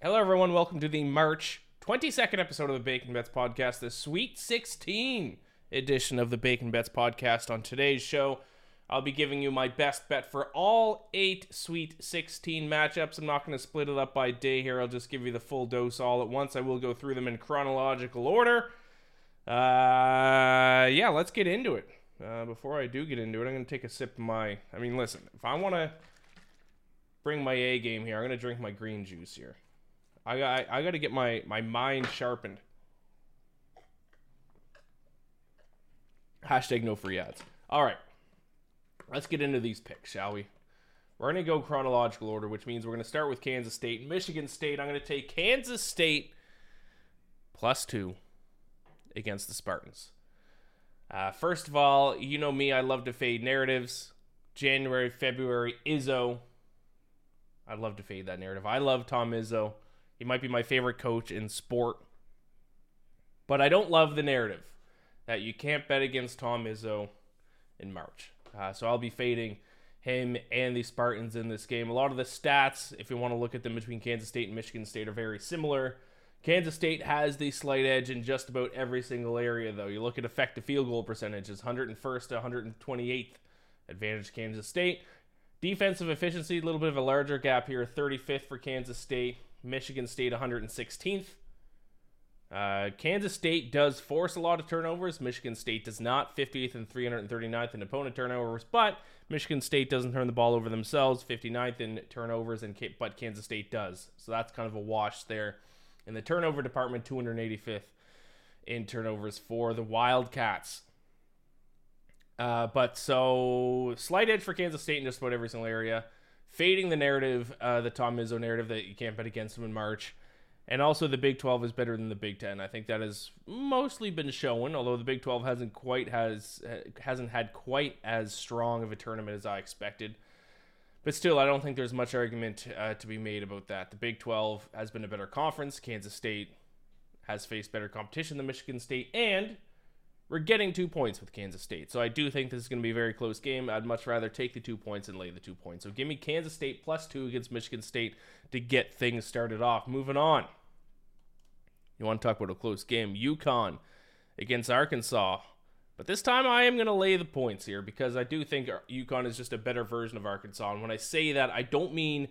Hello, everyone. Welcome to the March 22nd episode of the Bacon Bets Podcast, the Sweet 16 edition of the Bacon Bets Podcast. On today's show, I'll be giving you my best bet for all eight Sweet 16 matchups. I'm not going to split it up by day here. I'll just give you the full dose all at once. I will go through them in chronological order. Uh, yeah, let's get into it. Uh, before I do get into it, I'm going to take a sip of my. I mean, listen, if I want to bring my A game here, I'm going to drink my green juice here. I got I got to get my my mind sharpened. Hashtag no free ads. All right, let's get into these picks, shall we? We're gonna go chronological order, which means we're gonna start with Kansas State, Michigan State. I'm gonna take Kansas State plus two against the Spartans. Uh, first of all, you know me, I love to fade narratives. January, February, Izzo. I love to fade that narrative. I love Tom Izzo. He might be my favorite coach in sport. But I don't love the narrative that you can't bet against Tom Izzo in March. Uh, so I'll be fading him and the Spartans in this game. A lot of the stats, if you want to look at them between Kansas State and Michigan State, are very similar. Kansas State has the slight edge in just about every single area, though. You look at effective field goal percentages 101st to 128th advantage Kansas State. Defensive efficiency, a little bit of a larger gap here 35th for Kansas State, Michigan State 116th. Uh, Kansas State does force a lot of turnovers. Michigan State does not. 50th and 339th in opponent turnovers, but Michigan State doesn't turn the ball over themselves. 59th in turnovers, and but Kansas State does. So that's kind of a wash there. In the turnover department, 285th in turnovers for the Wildcats. Uh, but so slight edge for Kansas State in just about every single area fading the narrative, uh, the Tom Izzo narrative that you can't bet against him in March. And also, the Big 12 is better than the Big 10. I think that has mostly been shown, although the Big 12 hasn't quite has hasn't had quite as strong of a tournament as I expected. But still, I don't think there's much argument uh, to be made about that. The Big 12 has been a better conference. Kansas State has faced better competition than Michigan State, and we're getting two points with Kansas State. So I do think this is going to be a very close game. I'd much rather take the two points and lay the two points. So give me Kansas State plus two against Michigan State to get things started off. Moving on. You want to talk about a close game? UConn against Arkansas. But this time I am going to lay the points here because I do think UConn is just a better version of Arkansas. And when I say that, I don't mean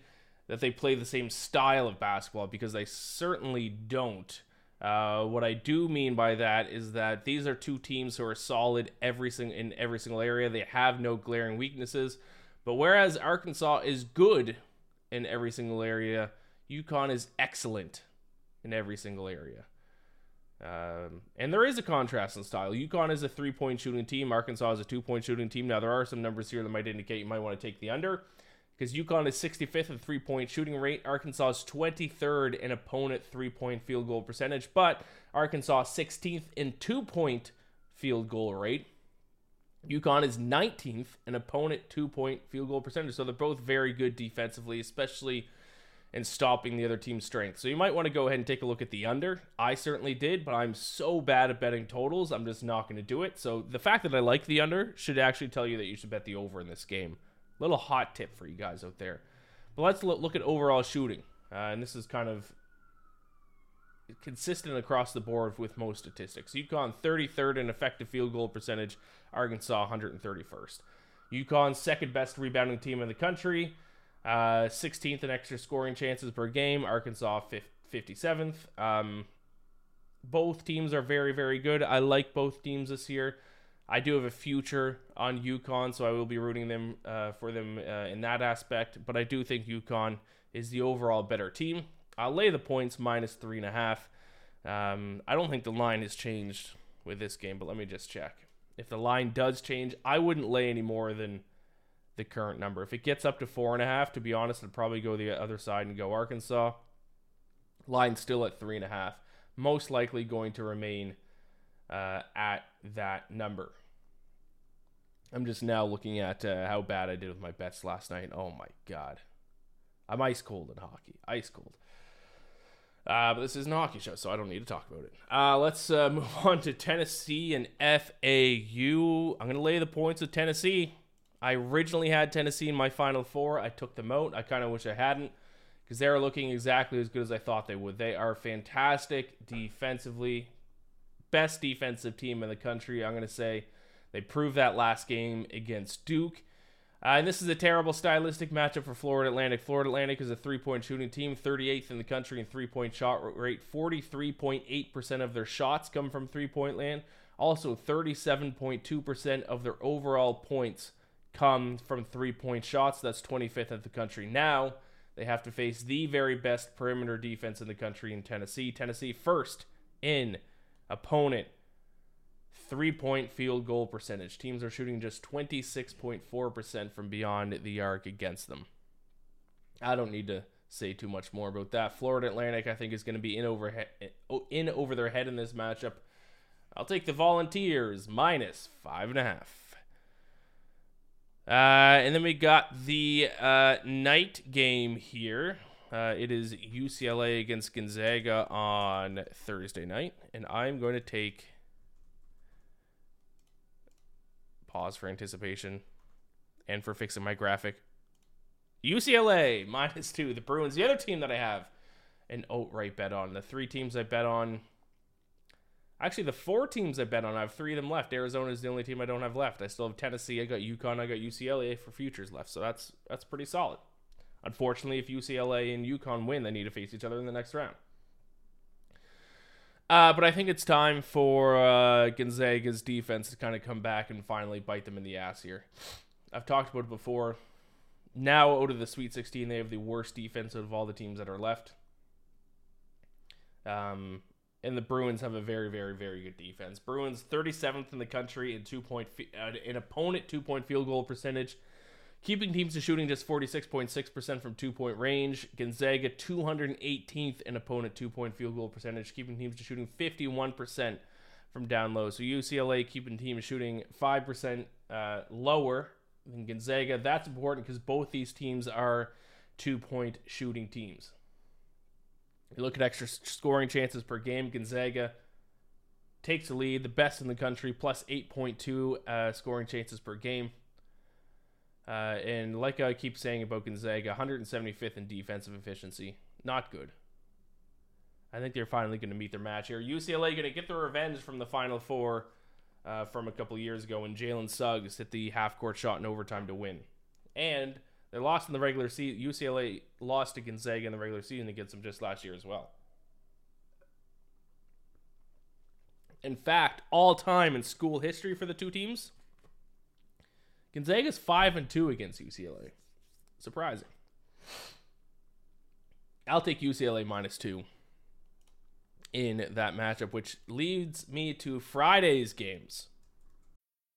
that they play the same style of basketball because they certainly don't. Uh, what I do mean by that is that these are two teams who are solid every sing- in every single area. They have no glaring weaknesses. But whereas Arkansas is good in every single area, UConn is excellent in every single area. Um, and there is a contrast in style. UConn is a three point shooting team. Arkansas is a two point shooting team. Now, there are some numbers here that might indicate you might want to take the under because UConn is 65th in three point shooting rate. Arkansas is 23rd in opponent three point field goal percentage, but Arkansas 16th in two point field goal rate. UConn is 19th in opponent two point field goal percentage. So they're both very good defensively, especially in stopping the other team's strength. So you might want to go ahead and take a look at the under. I certainly did, but I'm so bad at betting totals, I'm just not going to do it. So the fact that I like the under should actually tell you that you should bet the over in this game. Little hot tip for you guys out there. But let's look at overall shooting. Uh, and this is kind of consistent across the board with most statistics. UConn 33rd in effective field goal percentage, Arkansas 131st. UConn's second best rebounding team in the country. Uh, 16th in extra scoring chances per game. Arkansas 57th. Um, both teams are very, very good. I like both teams this year. I do have a future on UConn, so I will be rooting them uh, for them uh, in that aspect. But I do think UConn is the overall better team. I'll lay the points minus three and a half. Um, I don't think the line has changed with this game, but let me just check. If the line does change, I wouldn't lay any more than the current number. If it gets up to four and a half, to be honest, I'd probably go the other side and go Arkansas. Line still at three and a half. Most likely going to remain uh, at that number. I'm just now looking at uh, how bad I did with my bets last night. Oh my god, I'm ice cold in hockey. Ice cold. Uh, but this is a hockey show, so I don't need to talk about it. Uh, let's uh, move on to Tennessee and FAU. I'm going to lay the points with Tennessee. I originally had Tennessee in my final four. I took them out. I kind of wish I hadn't because they're looking exactly as good as I thought they would. They are fantastic defensively, best defensive team in the country. I'm going to say they proved that last game against Duke. Uh, and this is a terrible stylistic matchup for Florida Atlantic. Florida Atlantic is a three point shooting team, 38th in the country in three point shot rate. 43.8% of their shots come from three point land. Also, 37.2% of their overall points come from three point shots. That's 25th in the country. Now, they have to face the very best perimeter defense in the country in Tennessee. Tennessee first in opponent three point field goal percentage. Teams are shooting just 26.4% from beyond the arc against them. I don't need to say too much more about that. Florida Atlantic, I think, is going to be in over, in over their head in this matchup. I'll take the Volunteers minus five and a half. Uh, and then we got the uh, night game here. Uh, it is UCLA against Gonzaga on Thursday night, and I'm going to take Pause for anticipation and for fixing my graphic. UCLA minus two. The Bruins, the other team that I have an outright bet on. The three teams I bet on. Actually, the four teams I bet on, I have three of them left. Arizona is the only team I don't have left. I still have Tennessee. I got UConn. I got UCLA for futures left. So that's that's pretty solid. Unfortunately, if UCLA and UConn win, they need to face each other in the next round. Uh, but I think it's time for uh, Gonzaga's defense to kind of come back and finally bite them in the ass here. I've talked about it before. Now, out of the Sweet 16, they have the worst defense of all the teams that are left. Um, and the Bruins have a very, very, very good defense. Bruins 37th in the country in two point uh, in opponent two point field goal percentage keeping teams to shooting just 46.6% from two point range. Gonzaga 218th in opponent two point field goal percentage, keeping teams to shooting 51% from down low. So UCLA keeping teams shooting 5% uh, lower than Gonzaga. That's important because both these teams are two point shooting teams. You look at extra scoring chances per game, Gonzaga takes the lead, the best in the country, plus 8.2 uh, scoring chances per game. Uh, and like I keep saying about Gonzaga, 175th in defensive efficiency. Not good. I think they're finally going to meet their match here. UCLA going to get their revenge from the Final Four uh, from a couple years ago when Jalen Suggs hit the half court shot in overtime to win. And they lost in the regular season. UCLA lost to Gonzaga in the regular season against them just last year as well. In fact, all time in school history for the two teams, Gonzaga's five and two against UCLA. Surprising. I'll take UCLA minus two in that matchup, which leads me to Friday's games.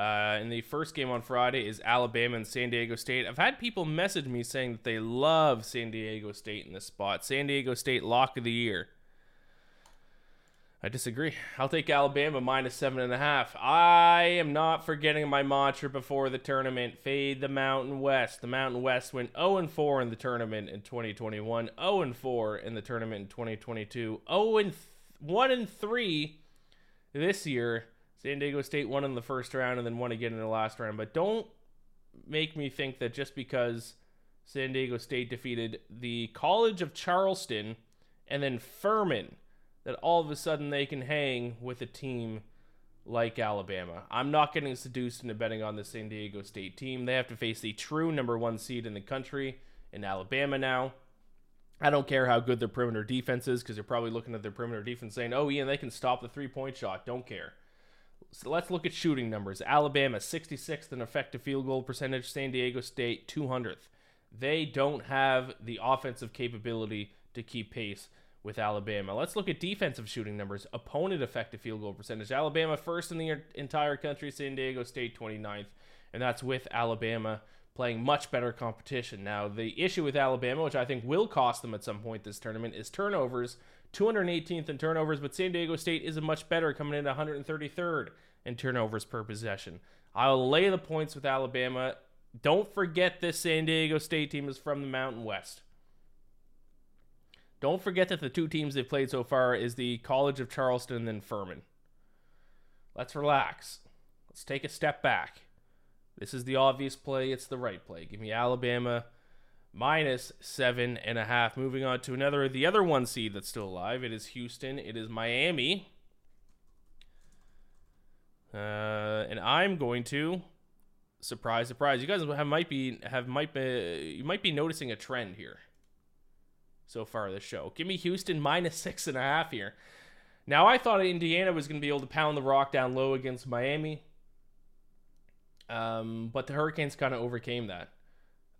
Uh, and the first game on Friday is Alabama and San Diego State. I've had people message me saying that they love San Diego State in this spot. San Diego State lock of the year. I disagree. I'll take Alabama minus seven and a half. I am not forgetting my mantra before the tournament. Fade the Mountain West. The Mountain West went 0 and 4 in the tournament in 2021, 0 and 4 in the tournament in 2022, 0 and th- 1 and 3 this year. San Diego State won in the first round and then won again in the last round. But don't make me think that just because San Diego State defeated the College of Charleston and then Furman that all of a sudden they can hang with a team like Alabama. I'm not getting seduced into betting on the San Diego State team. They have to face the true number one seed in the country in Alabama now. I don't care how good their perimeter defense is because you're probably looking at their perimeter defense saying, oh, yeah, they can stop the three point shot. Don't care. So let's look at shooting numbers. Alabama, 66th in effective field goal percentage. San Diego State, 200th. They don't have the offensive capability to keep pace with Alabama. Let's look at defensive shooting numbers. Opponent effective field goal percentage. Alabama first in the entire country, San Diego State 29th, and that's with Alabama playing much better competition. Now, the issue with Alabama, which I think will cost them at some point this tournament, is turnovers. 218th in turnovers, but San Diego State is much better, coming in 133rd in turnovers per possession. I'll lay the points with Alabama. Don't forget this San Diego State team is from the Mountain West. Don't forget that the two teams they've played so far is the College of Charleston and then Furman. Let's relax. Let's take a step back. This is the obvious play. It's the right play. Give me Alabama minus seven and a half. Moving on to another, the other one seed that's still alive. It is Houston. It is Miami. Uh, and I'm going to surprise, surprise. You guys have might be have might be you might be noticing a trend here so far this show. Give me Houston minus six and a half here. Now I thought Indiana was going to be able to pound the rock down low against Miami, um, but the Hurricanes kind of overcame that.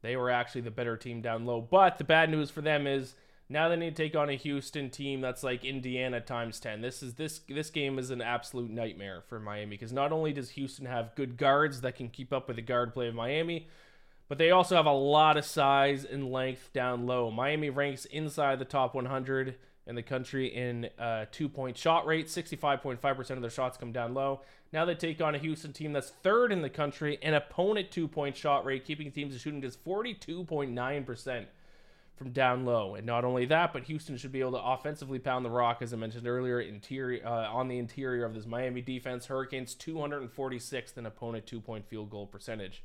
They were actually the better team down low. But the bad news for them is now they need to take on a Houston team that's like Indiana times 10. This is this this game is an absolute nightmare for Miami because not only does Houston have good guards that can keep up with the guard play of Miami, but they also have a lot of size and length down low. Miami ranks inside the top 100 in the country in uh, two point shot rate. 65.5% of their shots come down low. Now they take on a Houston team that's third in the country and opponent two point shot rate, keeping teams shooting just 42.9% from down low. And not only that, but Houston should be able to offensively pound the rock, as I mentioned earlier, interior uh, on the interior of this Miami defense. Hurricanes 246th in opponent two point field goal percentage.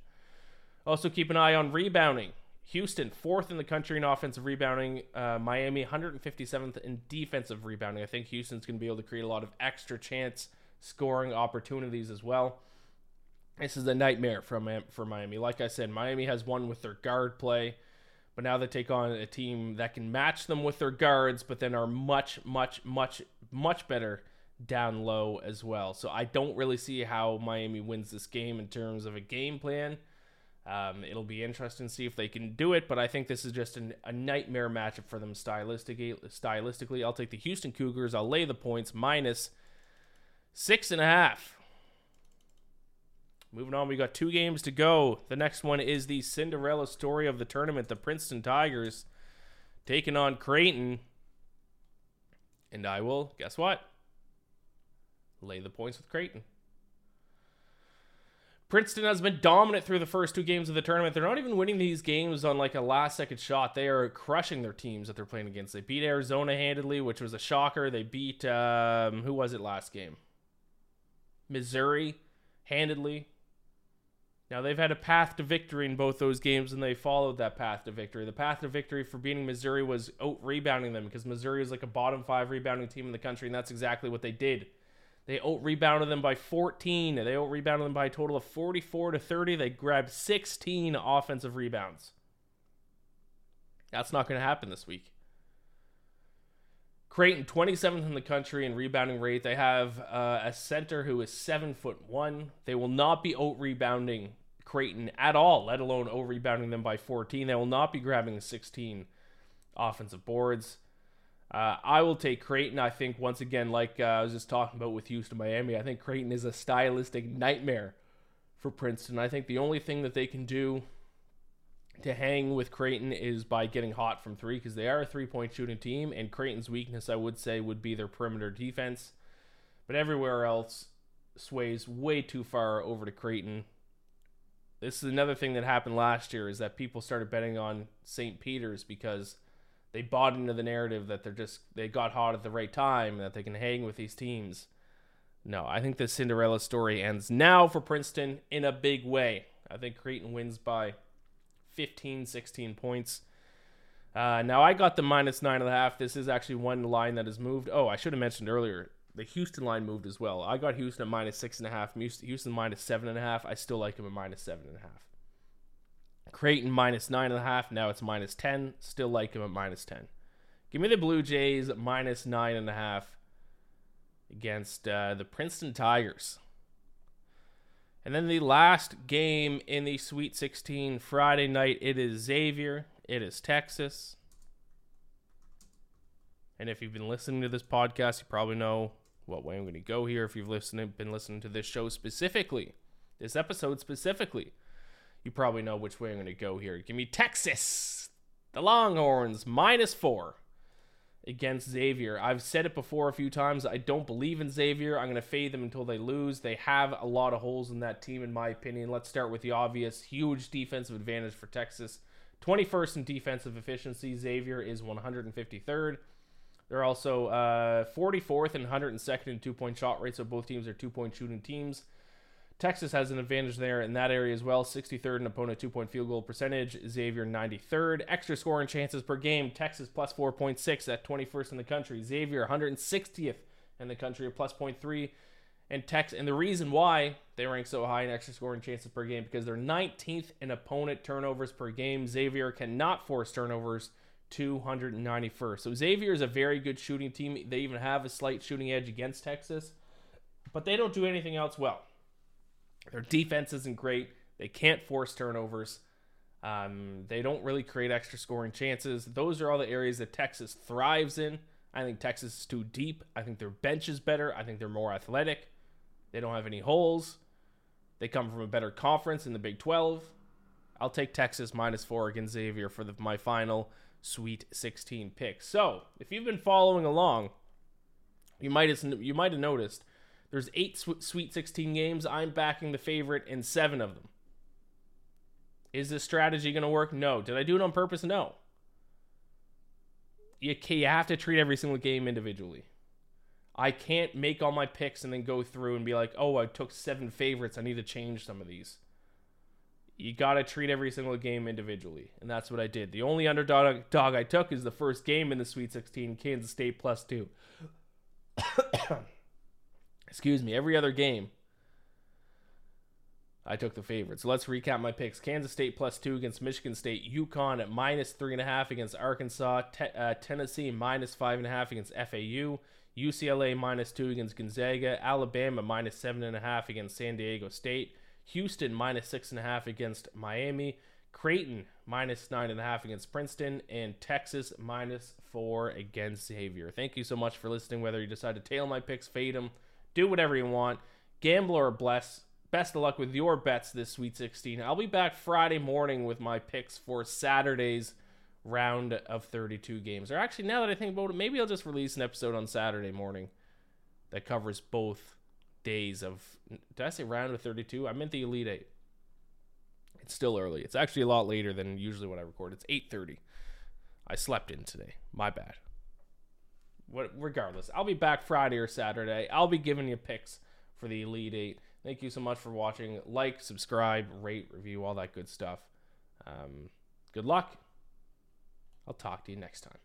Also, keep an eye on rebounding. Houston, fourth in the country in offensive rebounding. Uh, Miami, 157th in defensive rebounding. I think Houston's going to be able to create a lot of extra chance scoring opportunities as well. This is a nightmare from for Miami. Like I said, Miami has won with their guard play, but now they take on a team that can match them with their guards, but then are much, much, much, much better down low as well. So I don't really see how Miami wins this game in terms of a game plan. Um, it'll be interesting to see if they can do it, but I think this is just an, a nightmare matchup for them stylistically. Stylistically, I'll take the Houston Cougars. I'll lay the points minus six and a half. Moving on, we got two games to go. The next one is the Cinderella story of the tournament, the Princeton Tigers taking on Creighton. And I will, guess what? Lay the points with Creighton. Princeton has been dominant through the first two games of the tournament. They're not even winning these games on like a last second shot. They are crushing their teams that they're playing against. They beat Arizona handedly, which was a shocker. They beat um, who was it last game? Missouri handedly. Now they've had a path to victory in both those games, and they followed that path to victory. The path to victory for beating Missouri was out rebounding them because Missouri is like a bottom five rebounding team in the country, and that's exactly what they did. They out rebounded them by 14. They out rebounded them by a total of 44 to 30. They grabbed 16 offensive rebounds. That's not going to happen this week. Creighton 27th in the country in rebounding rate. They have uh, a center who is seven foot one. They will not be out rebounding Creighton at all, let alone over rebounding them by 14. They will not be grabbing 16 offensive boards. Uh, I will take Creighton. I think, once again, like uh, I was just talking about with Houston, Miami, I think Creighton is a stylistic nightmare for Princeton. I think the only thing that they can do to hang with Creighton is by getting hot from three because they are a three point shooting team, and Creighton's weakness, I would say, would be their perimeter defense. But everywhere else sways way too far over to Creighton. This is another thing that happened last year is that people started betting on St. Peter's because they bought into the narrative that they're just they got hot at the right time that they can hang with these teams. No, I think the Cinderella story ends now for Princeton in a big way. I think Creighton wins by 15, 16 points. Uh, now I got the minus nine and a half. This is actually one line that has moved. Oh, I should have mentioned earlier the Houston line moved as well. I got Houston at minus six and a half. Houston minus seven and a half. I still like him at minus seven and a half. Creighton minus nine and a half. Now it's minus ten. Still like him at minus ten. Give me the Blue Jays minus nine and a half against uh, the Princeton Tigers. And then the last game in the Sweet 16 Friday night, it is Xavier. It is Texas. And if you've been listening to this podcast, you probably know what way I'm going to go here. If you've listened, been listening to this show specifically, this episode specifically, you probably know which way I'm going to go here. Give me Texas, the Longhorns, minus four against Xavier. I've said it before a few times. I don't believe in Xavier. I'm going to fade them until they lose. They have a lot of holes in that team, in my opinion. Let's start with the obvious huge defensive advantage for Texas. 21st in defensive efficiency. Xavier is 153rd. They're also uh, 44th and 102nd in two point shot rate, so both teams are two point shooting teams. Texas has an advantage there in that area as well. 63rd in opponent two point field goal percentage. Xavier 93rd. Extra scoring chances per game. Texas plus 4.6 at 21st in the country. Xavier 160th in the country at plus 0.3. And Tex and the reason why they rank so high in extra scoring chances per game because they're 19th in opponent turnovers per game. Xavier cannot force turnovers 291st. So Xavier is a very good shooting team. They even have a slight shooting edge against Texas, but they don't do anything else well. Their defense isn't great. They can't force turnovers. Um, they don't really create extra scoring chances. Those are all the areas that Texas thrives in. I think Texas is too deep. I think their bench is better. I think they're more athletic. They don't have any holes. They come from a better conference in the Big 12. I'll take Texas minus four against Xavier for the, my final Sweet 16 pick. So, if you've been following along, you might have, you might have noticed there's eight Sweet 16 games. I'm backing the favorite in seven of them. Is this strategy going to work? No. Did I do it on purpose? No. You, you have to treat every single game individually. I can't make all my picks and then go through and be like, oh, I took seven favorites. I need to change some of these you got to treat every single game individually. And that's what I did. The only underdog dog I took is the first game in the Sweet 16, Kansas State plus two. Excuse me. Every other game, I took the favorite. So let's recap my picks. Kansas State plus two against Michigan State. UConn at minus three and a half against Arkansas. Uh, Tennessee minus five and a half against FAU. UCLA minus two against Gonzaga. Alabama minus seven and a half against San Diego State. Houston minus six and a half against Miami. Creighton minus nine and a half against Princeton, and Texas minus four against Xavier. Thank you so much for listening. Whether you decide to tail my picks, fade them, do whatever you want, Gambler bless. Best of luck with your bets this Sweet 16. I'll be back Friday morning with my picks for Saturday's round of 32 games. Or actually, now that I think about it, maybe I'll just release an episode on Saturday morning that covers both days of did I say round of 32? I meant the Elite 8. It's still early. It's actually a lot later than usually when I record. It's 8:30. I slept in today. My bad. What regardless, I'll be back Friday or Saturday. I'll be giving you picks for the Elite 8. Thank you so much for watching. Like, subscribe, rate, review, all that good stuff. Um, good luck. I'll talk to you next time.